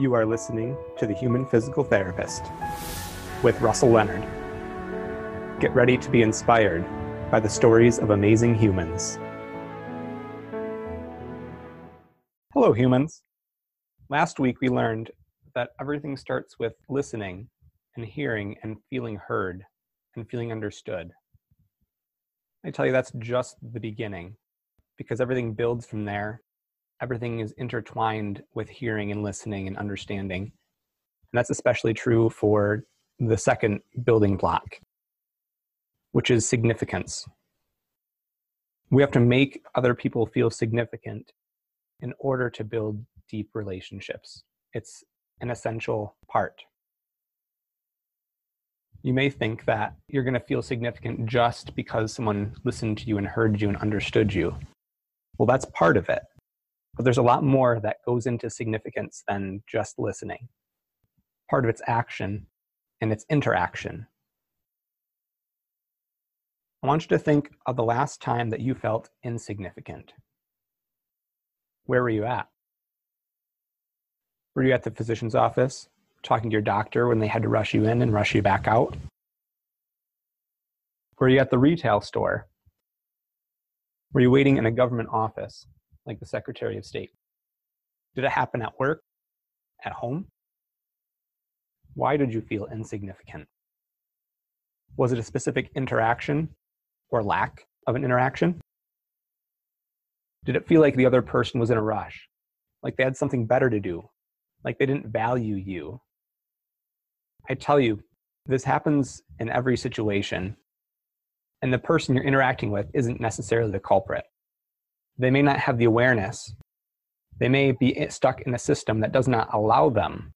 You are listening to The Human Physical Therapist with Russell Leonard. Get ready to be inspired by the stories of amazing humans. Hello, humans. Last week we learned that everything starts with listening and hearing and feeling heard and feeling understood. I tell you, that's just the beginning because everything builds from there everything is intertwined with hearing and listening and understanding. And that's especially true for the second building block, which is significance. We have to make other people feel significant in order to build deep relationships. It's an essential part. You may think that you're going to feel significant just because someone listened to you and heard you and understood you. Well, that's part of it. But there's a lot more that goes into significance than just listening. Part of its action and its interaction. I want you to think of the last time that you felt insignificant. Where were you at? Were you at the physician's office, talking to your doctor when they had to rush you in and rush you back out? Were you at the retail store? Were you waiting in a government office? Like the Secretary of State? Did it happen at work? At home? Why did you feel insignificant? Was it a specific interaction or lack of an interaction? Did it feel like the other person was in a rush? Like they had something better to do? Like they didn't value you? I tell you, this happens in every situation, and the person you're interacting with isn't necessarily the culprit they may not have the awareness. They may be stuck in a system that does not allow them,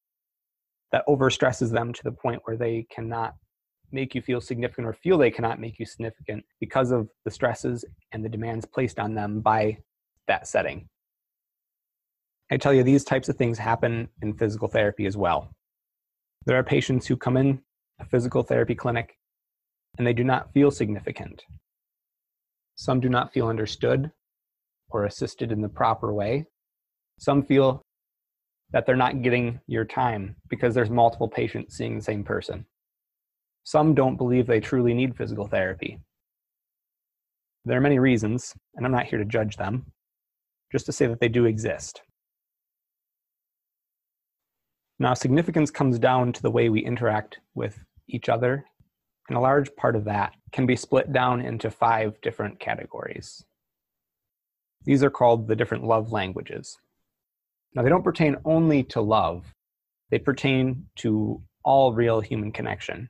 that overstresses them to the point where they cannot make you feel significant or feel they cannot make you significant because of the stresses and the demands placed on them by that setting. I tell you, these types of things happen in physical therapy as well. There are patients who come in a physical therapy clinic and they do not feel significant. Some do not feel understood or assisted in the proper way. Some feel that they're not getting your time because there's multiple patients seeing the same person. Some don't believe they truly need physical therapy. There are many reasons, and I'm not here to judge them, just to say that they do exist. Now, significance comes down to the way we interact with each other, and a large part of that can be split down into five different categories. These are called the different love languages. Now, they don't pertain only to love, they pertain to all real human connection.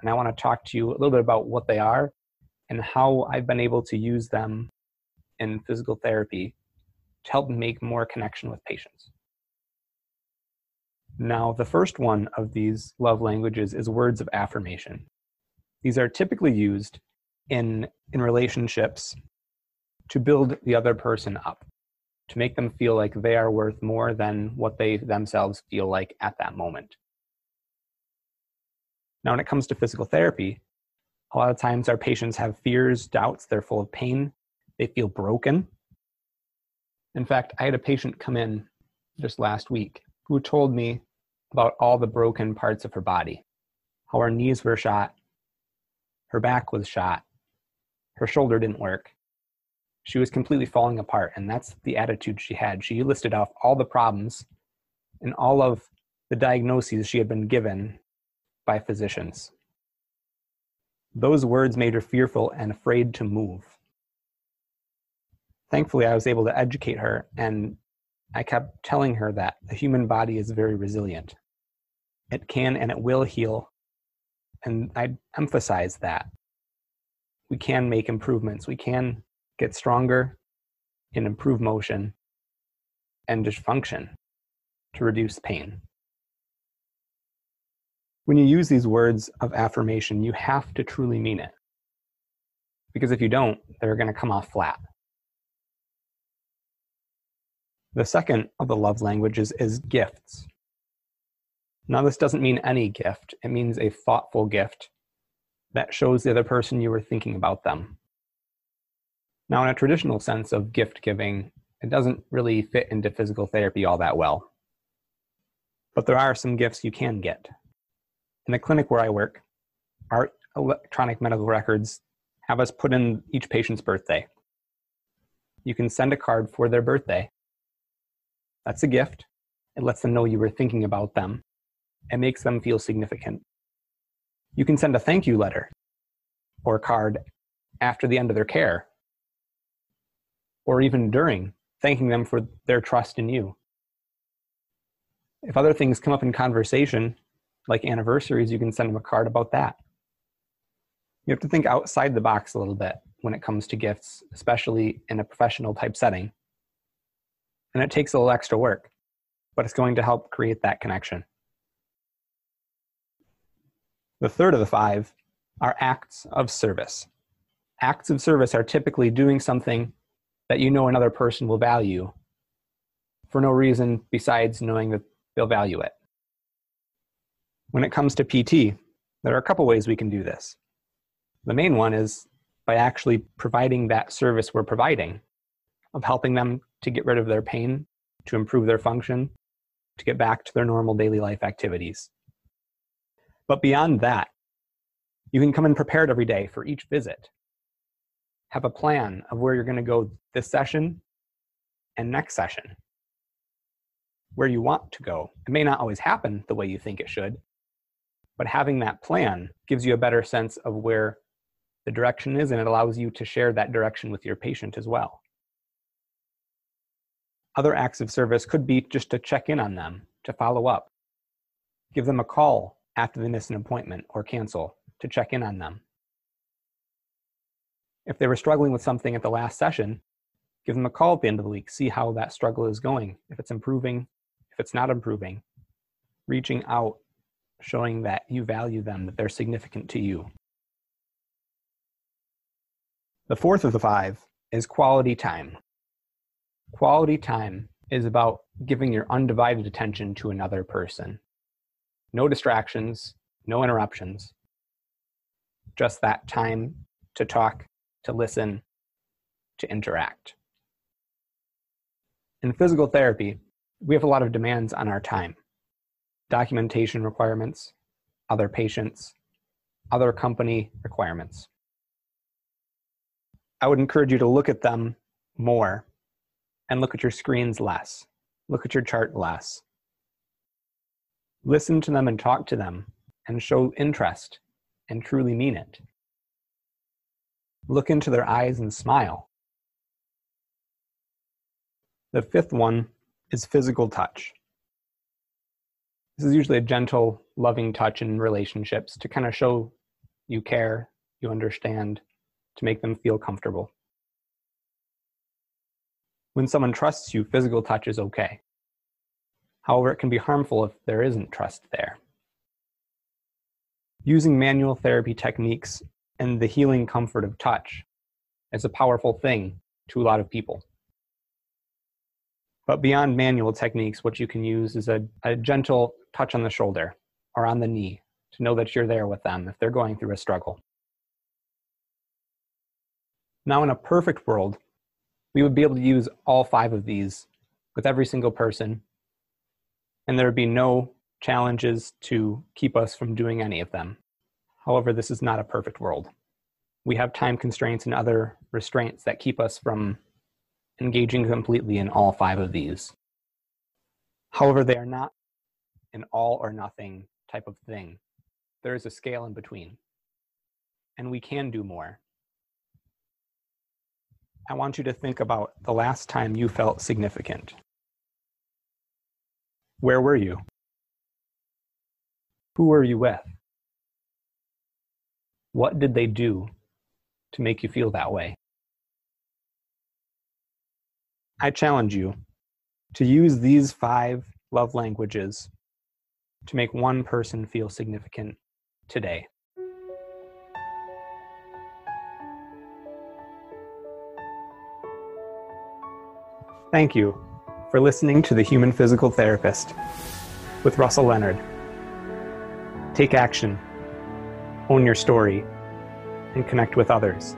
And I want to talk to you a little bit about what they are and how I've been able to use them in physical therapy to help make more connection with patients. Now, the first one of these love languages is words of affirmation. These are typically used in, in relationships to build the other person up, to make them feel like they are worth more than what they themselves feel like at that moment. Now, when it comes to physical therapy, a lot of times our patients have fears, doubts, they're full of pain, they feel broken. In fact, I had a patient come in just last week who told me about all the broken parts of her body how her knees were shot, her back was shot, her shoulder didn't work, she was completely falling apart and that's the attitude she had. She listed off all the problems and all of the diagnoses she had been given by physicians. Those words made her fearful and afraid to move. Thankfully i was able to educate her and i kept telling her that the human body is very resilient. It can and it will heal and i emphasize that. We can make improvements. We can get stronger and improve motion and just function to reduce pain. When you use these words of affirmation, you have to truly mean it. Because if you don't, they're going to come off flat. The second of the love languages is gifts. Now, this doesn't mean any gift, it means a thoughtful gift that shows the other person you were thinking about them. Now, in a traditional sense of gift giving, it doesn't really fit into physical therapy all that well. But there are some gifts you can get. In the clinic where I work, our electronic medical records have us put in each patient's birthday. You can send a card for their birthday. That's a gift. It lets them know you were thinking about them. It makes them feel significant. You can send a thank you letter or card after the end of their care or even during, thanking them for their trust in you. If other things come up in conversation, like anniversaries, you can send them a card about that. You have to think outside the box a little bit when it comes to gifts, especially in a professional type setting. And it takes a little extra work, but it's going to help create that connection. The third of the five are acts of service. Acts of service are typically doing something that you know another person will value for no reason besides knowing that they'll value it. When it comes to PT, there are a couple ways we can do this. The main one is by actually providing that service we're providing, of helping them to get rid of their pain, to improve their function, to get back to their normal daily life activities. But beyond that, you can come in prepared every day for each visit. Have a plan of where you're going to go this session and next session, where you want to go. It may not always happen the way you think it should, but having that plan gives you a better sense of where the direction is and it allows you to share that direction with your patient as well. Other acts of service could be just to check in on them, to follow up, give them a call after they miss an appointment or cancel to check in on them. If they were struggling with something at the last session, give them a call at the end of the week, see how that struggle is going, if it's improving, if it's not improving. Reaching out, showing that you value them, that they're significant to you. The fourth of the five is quality time. Quality time is about giving your undivided attention to another person. No distractions, no interruptions. Just that time to talk, to listen, to interact. In physical therapy, we have a lot of demands on our time documentation requirements, other patients, other company requirements. I would encourage you to look at them more and look at your screens less. Look at your chart less. Listen to them and talk to them and show interest and truly mean it. Look into their eyes and smile. The fifth one is physical touch. This is usually a gentle, loving touch in relationships to kind of show you care, you understand, to make them feel comfortable. When someone trusts you, physical touch is okay. However, it can be harmful if there isn't trust there. Using manual therapy techniques and the healing comfort of touch is a powerful thing to a lot of people. But beyond manual techniques, what you can use is a, a gentle touch on the shoulder or on the knee to know that you're there with them if they're going through a struggle. Now, in a perfect world, we would be able to use all five of these with every single person, and there would be no challenges to keep us from doing any of them. However, this is not a perfect world. We have time constraints and other restraints that keep us from engaging completely in all five of these. However, they are not an all or nothing type of thing. There is a scale in between, and we can do more. I want you to think about the last time you felt significant. Where were you? Who were you with? What did they do to make you feel that way? I challenge you to use these five love languages to make one person feel significant today. Thank you for listening to The Human Physical Therapist with Russell Leonard. Take action, own your story, and connect with others.